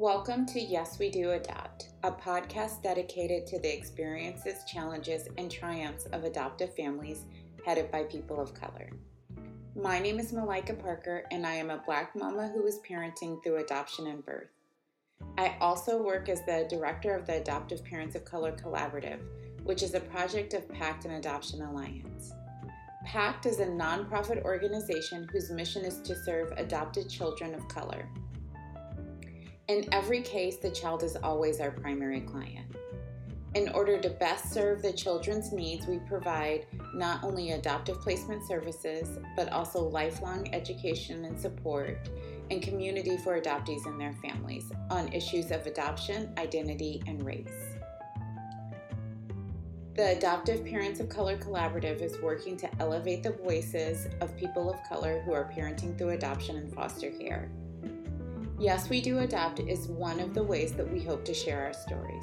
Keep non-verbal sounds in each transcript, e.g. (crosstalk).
Welcome to Yes We Do Adopt, a podcast dedicated to the experiences, challenges, and triumphs of adoptive families headed by people of color. My name is Malika Parker, and I am a Black mama who is parenting through adoption and birth. I also work as the director of the Adoptive Parents of Color Collaborative, which is a project of PACT and Adoption Alliance. PACT is a nonprofit organization whose mission is to serve adopted children of color. In every case, the child is always our primary client. In order to best serve the children's needs, we provide not only adoptive placement services, but also lifelong education and support and community for adoptees and their families on issues of adoption, identity, and race. The Adoptive Parents of Color Collaborative is working to elevate the voices of people of color who are parenting through adoption and foster care. Yes, We Do Adopt is one of the ways that we hope to share our stories.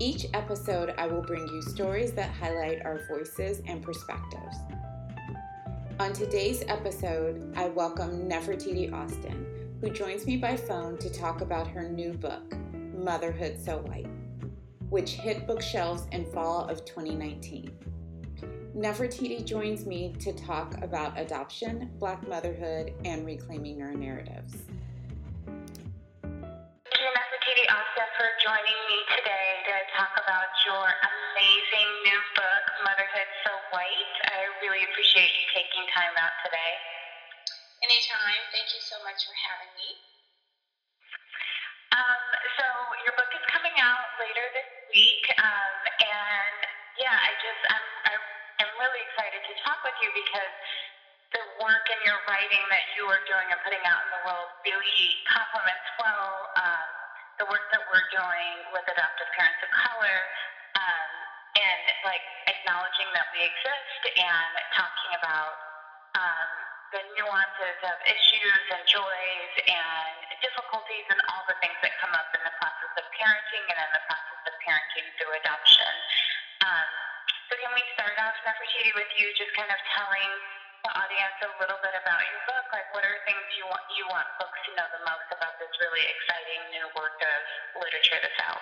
Each episode, I will bring you stories that highlight our voices and perspectives. On today's episode, I welcome Nefertiti Austin, who joins me by phone to talk about her new book, Motherhood So White, which hit bookshelves in fall of 2019. Nefertiti joins me to talk about adoption, Black motherhood, and reclaiming our narratives. Nefertiti for joining me today to talk about your amazing new book, Motherhood So White. I really appreciate you taking time out today. Anytime. Thank you so much for having me. Um, so your book is coming out later this week, um, and yeah, I just I'm, I'm really excited to talk with you because the work and your writing that you are doing and putting out in the world really complements well um, the work that we're doing with adoptive parents of color. Um, and like acknowledging that we exist and talking about um, the nuances of issues and joys and difficulties and all the things that come up in the process of parenting and in the process of parenting through adoption. Um, so can we start off, Nefertiti, with you just kind of telling the audience a little bit about your book? Like, what are things you want you want folks to know the most about this really exciting new work of literature that's out?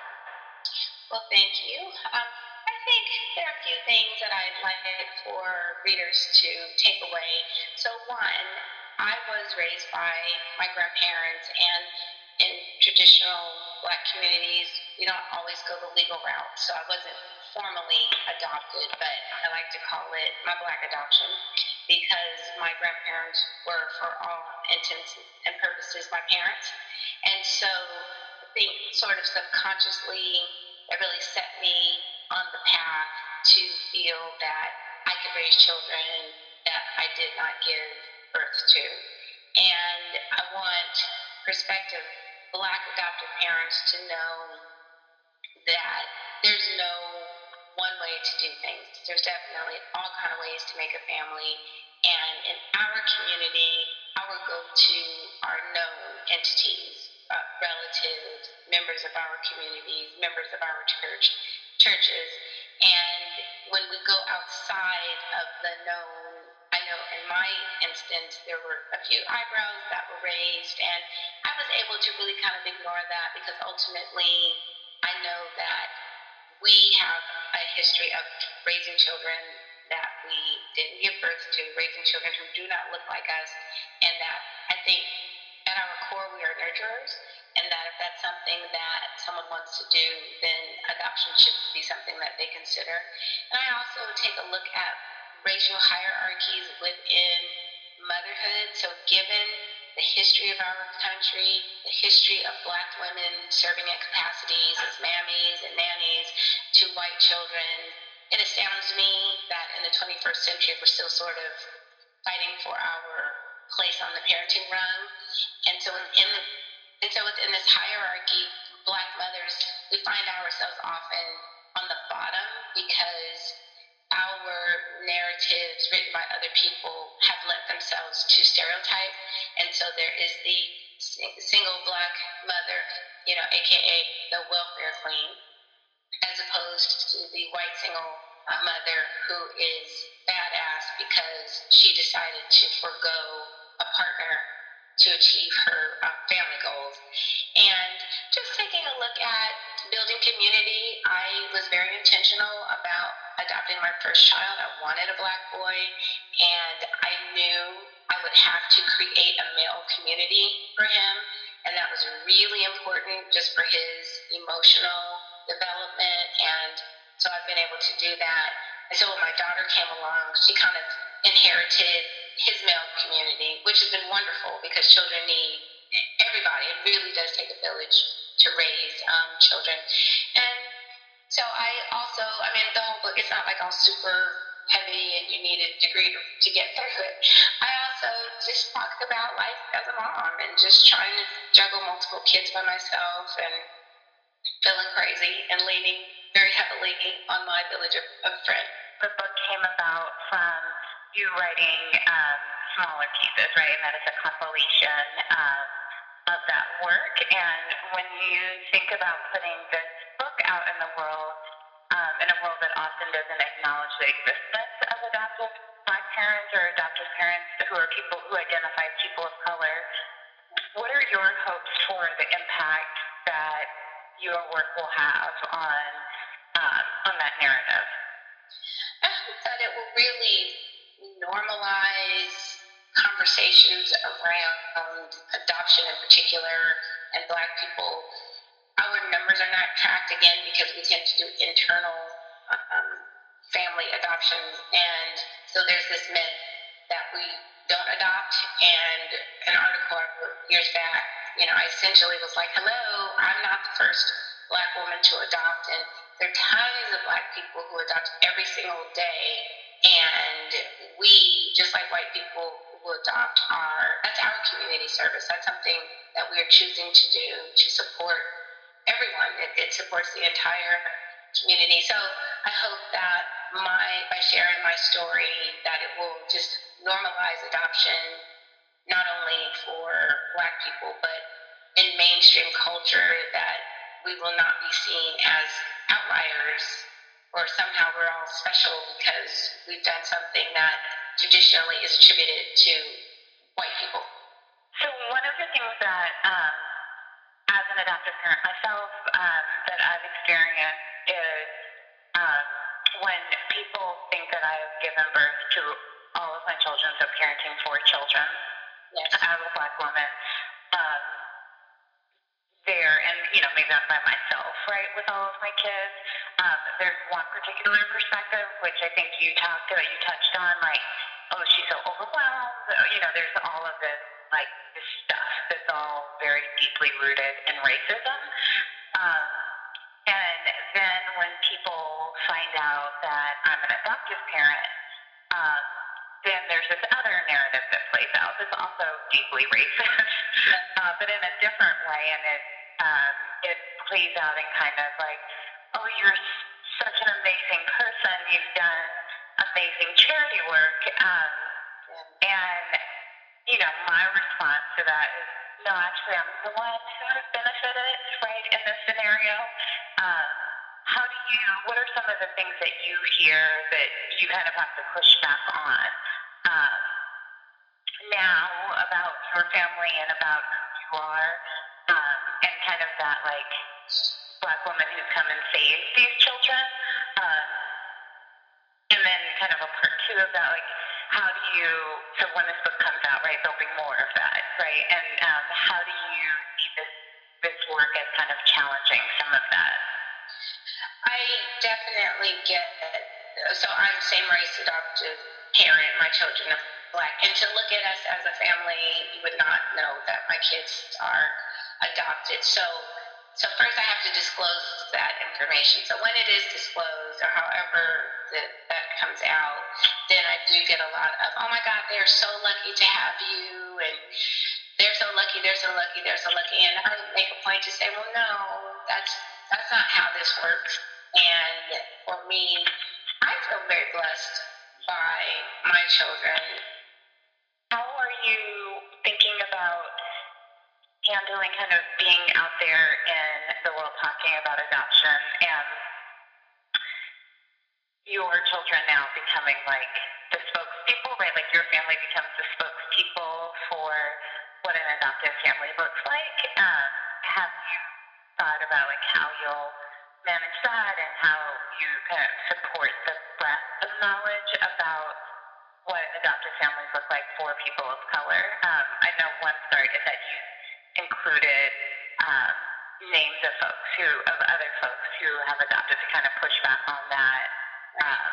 Well, thank you. Um, I think there are a few things that I'd like for readers to take away. So, one, I was raised by my grandparents, and in traditional black communities, we don't always go the legal route. So, I wasn't formally adopted, but I like to call it my black adoption because my grandparents were, for all intents and purposes, my parents. And so, I think sort of subconsciously, it really set me on the path to feel that I could raise children that I did not give birth to. And I want prospective black adoptive parents to know that there's no one way to do things. There's definitely all kind of ways to make a family. And in our community, our go-to are known entities, uh, relatives, members of our communities, members of our church, churches. And when we go outside of the known, I know in my instance, there were a few eyebrows that were raised, and I was able to really kind of ignore that because ultimately I know that we have a history of raising children that we didn't give birth to, raising children who do not look like us, and that I think at our core we are nurturers, and that if that's something that someone wants to do, then adoption should be something that they consider. And I also take a look at racial hierarchies within motherhood. So, given the history of our country, the history of black women serving in capacities as mammies and nannies to white children, it astounds me that in the 21st century we're still sort of fighting for our place on the parenting rung. And so, in and so within this hierarchy, black mothers, we find ourselves often on the bottom because narratives written by other people have lent themselves to stereotype. And so there is the single black mother, you know, aka the welfare queen, as opposed to the white single mother who is badass because she decided to forego a partner to achieve her uh, family goals. And just taking a look at building community, I was very intentional about adopting my first child. I wanted a black boy, and I knew I would have to create a male community for him. And that was really important just for his emotional development. And so I've been able to do that. And so when my daughter came along, she kind of inherited his male community, which has been wonderful because children need everybody. It really does take a village to raise um, children. And so I also, I mean, the whole book, it's not like all super heavy and you need a degree to, to get through it. I also just talked about life as a mom and just trying to juggle multiple kids by myself and feeling crazy and leaning very heavily on my village of, of friends. The book came about from you writing um, smaller pieces, right? And that is a compilation um, of that work. And when you think about putting this out in the world, um, in a world that often doesn't acknowledge the existence of adoptive black parents or adoptive parents who are people who identify as people of color, what are your hopes for the impact that your work will have on um, on that narrative? I hope that it will really normalize conversations around adoption in particular and black people. Our numbers are not tracked again because we tend to do internal um, family adoptions. And so there's this myth that we don't adopt. And an article years back, you know, I essentially was like, hello, I'm not the first black woman to adopt. And there are tons of black people who adopt every single day. And we, just like white people who adopt, are that's our community service. That's something that we are choosing to do to support everyone. It, it supports the entire community. So I hope that my by sharing my story, that it will just normalize adoption, not only for Black people, but in mainstream culture, that we will not be seen as outliers or somehow we're all special because we've done something that traditionally is attributed to white people. So one of the things that, um, as an adoptive parent myself, um, that I've experienced is um, when people think that I have given birth to all of my children, so parenting four children Yes. as a black woman, um, there, and you know, maybe I'm by myself, right, with all of my kids. Um, there's one particular perspective which I think you talked about, you touched on, like, oh, she's so overwhelmed. Uh, You know, there's all of this, like, this stuff that's all very deeply rooted in racism. Um, and then when people find out that I'm an adoptive parent, um, then there's this other narrative that plays out that's also deeply (laughs) racist, uh, but in a different way, and it um, it plays out in kind of like, oh, you're such an amazing person, you've done amazing charity work, um, and you know, my response to that is, no, actually, I'm the one who has benefited, right, in this scenario. Um, how do you, what are some of the things that you hear that you kind of have to push back on um, now about your family and about who you are, um, and kind of that, like, black woman who's come and saved these children? Um, and then kind of a part two of that, like, how do you, so when this book comes out, right, there'll be more of that, right? And um, how do you see this, this work as kind of challenging some of that? I definitely get it. So I'm same race adoptive parent. My children are black, and to look at us as a family, you would not know that my kids are adopted. So, so first I have to disclose that information. So when it is disclosed, or however that that comes out, then I do get a lot of, oh my God, they're so lucky to have you, and they're so lucky, they're so lucky, they're so lucky. And I make a point to say, well, no, that's that's not how this works. And for me, I feel very blessed by my children. Handling kind of being out there in the world talking about adoption and your children now becoming like the spokespeople, right? Like your family becomes the spokespeople for what an adoptive family looks like. Um, have you thought about like how you'll manage that and how you kind of support the breadth of knowledge about what adoptive families look like for people of color? Um, I know one start is that you included um, names of folks who, of other folks who have adopted to kind of push back on that um,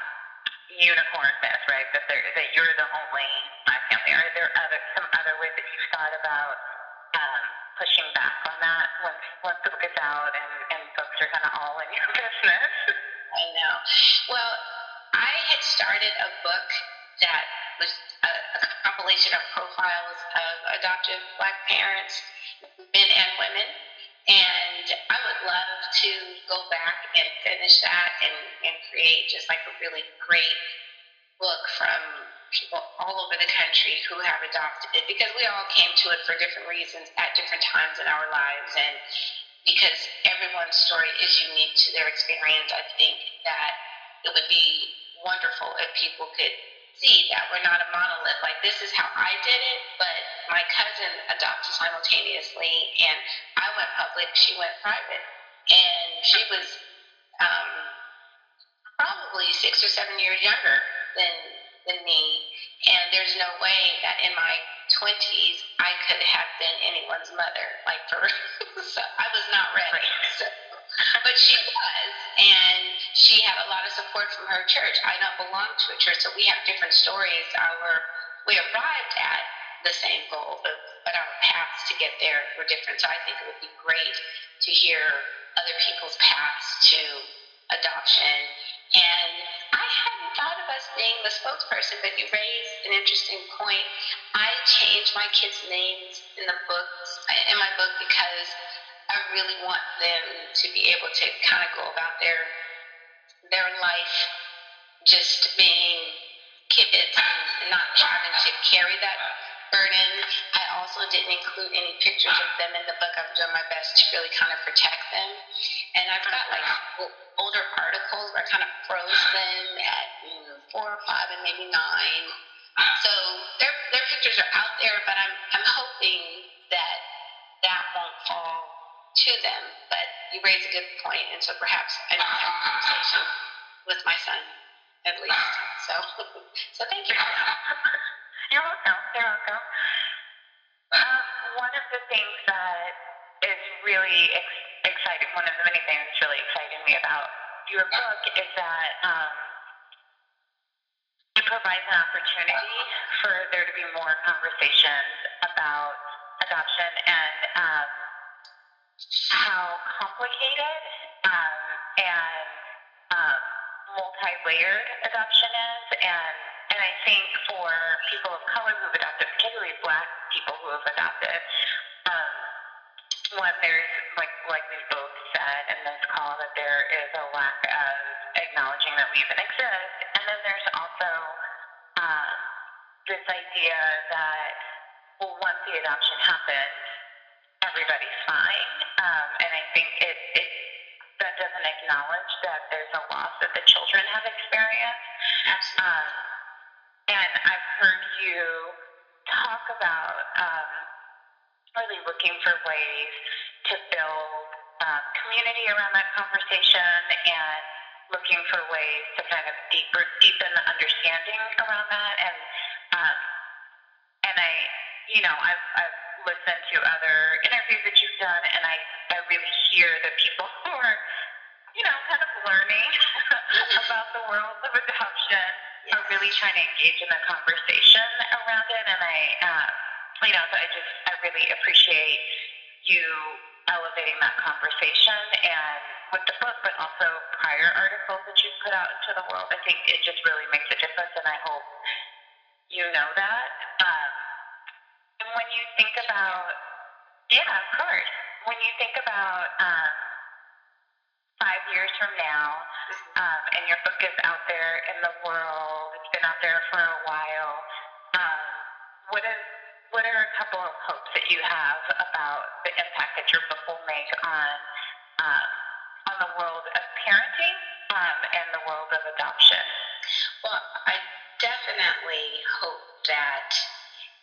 unicorn myth, right? That they that you're the only black family. Are there other some other ways that you've thought about um, pushing back on that once once the book is out and, and folks are kind of all in your (laughs) business? I know. Well, I had started a book that was a, a compilation of profiles of adoptive black parents, men and women. And I would love to go back and finish that and, and create just like a really great book from people all over the country who have adopted it because we all came to it for different reasons at different times in our lives. And because everyone's story is unique to their experience, I think that it would be wonderful if people could see that we're not a monolith. Like this is how I did it, but my cousin adopted simultaneously, and I went public. She went private, and she was um, probably six or seven years younger than than me. And there's no way that in my 20s I could have been anyone's mother. Like for (laughs) so I was not ready. So (laughs) but she was, and she had a lot of support from her church. I don't belong to a church, so we have different stories. Our we arrived at the same goal, but, but our paths to get there were different. So I think it would be great to hear other people's paths to adoption. And I hadn't thought of us being the spokesperson, but you raised an interesting point. I changed my kids' names in the books in my book because I really want them to be able to kind of go about their their life just being kids and not having to carry that burden. I also didn't include any pictures of them in the book. I'm doing my best to really kind of protect them. And I've got like older articles where I kind of froze them at four or five and maybe nine. So their their pictures are out there, but I'm I'm hoping that that won't fall to them. But you raise a good point, and so perhaps I need to have a conversation with my son, at least. So, (laughs) so thank you. (laughs) You're welcome. You're welcome. Um, one of the things that is really ex- exciting, one of the many things that's really exciting me about your book is that um, it provides an opportunity for there to be more conversations about adoption and um, how complicated um, and um, multi-layered adoption is, and and I think for people of color who've adopted, particularly Black people who have adopted, um, one there's like like we both said in this call that there is a lack of acknowledging that we even exist, and then there's also um, this idea that well, once the adoption happens, everybody's fine. Um, and I think it, it that doesn't acknowledge that there's a loss that the children have experienced. Um, and I've heard you talk about um, really looking for ways to build um, community around that conversation and looking for ways to kind of deeper, deepen the understanding around that. And um, and I, you know, I've, I've listen to other interviews that you've done, and I, I really hear that people (laughs) who are, you know, kind of learning (laughs) about the world of adoption yes. are really trying to engage in the conversation around it. And I, uh, you know, so I just, I really appreciate you elevating that conversation and with the book, but also prior articles that you've put out into the world. I think it just really makes a difference, and I hope you know that. Um, when you think about, yeah, of course. When you think about um, five years from now, um, and your book is out there in the world, it's been out there for a while. Um, what is what are a couple of hopes that you have about the impact that your book will make on um, on the world of parenting um, and the world of adoption? Well, I definitely hope that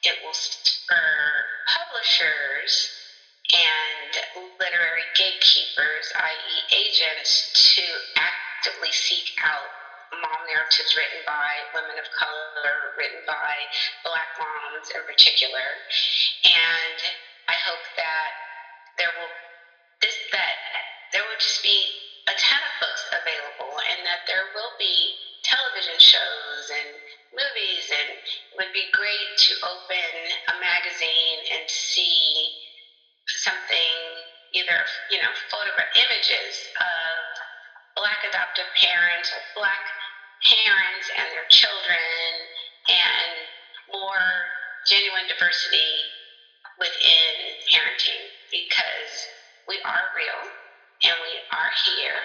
it will spur uh, publishers and literary gatekeepers, i.e., agents, to actively seek out mom narratives written by women of color, written by black moms in particular. And I hope that there will this that there will just be a ton of books available and that there will be television shows and movies and it would be great to open a magazine and see something either you know photograph images of black adoptive parents or black parents and their children and more genuine diversity within parenting because we are real and we are here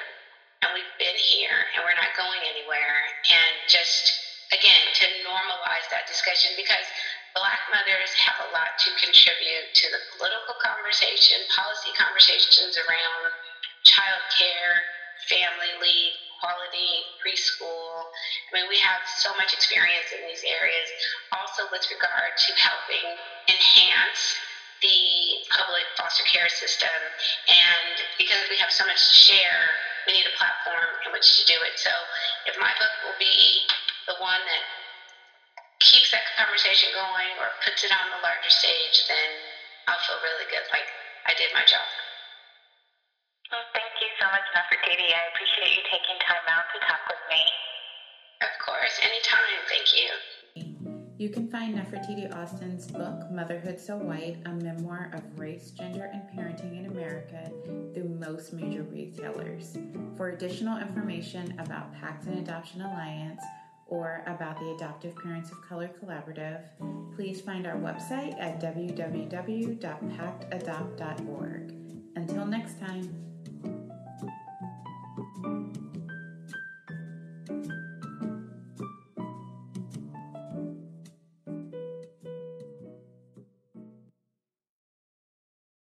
and we've been here and we're not going anywhere and just again to normalize that discussion because black mothers have a lot to contribute to the political conversation policy conversations around child care family leave quality preschool. I mean, we have so much experience in these areas. Also, with regard to helping enhance the public foster care system, and because we have so much to share, we need a platform in which to do it. So, if my book will be the one that keeps that conversation going or puts it on the larger stage, then I'll feel really good, like I did my job. Well, thank you so much, Nefertiti. I appreciate you taking time out to talk with me. Of course, anytime. Thank you. You can find Nefertiti Austin's book, Motherhood So White, a memoir of race, gender, and parenting in America through most major retailers. For additional information about Pact and Adoption Alliance or about the Adoptive Parents of Color Collaborative, please find our website at www.pactadopt.org. Until next time.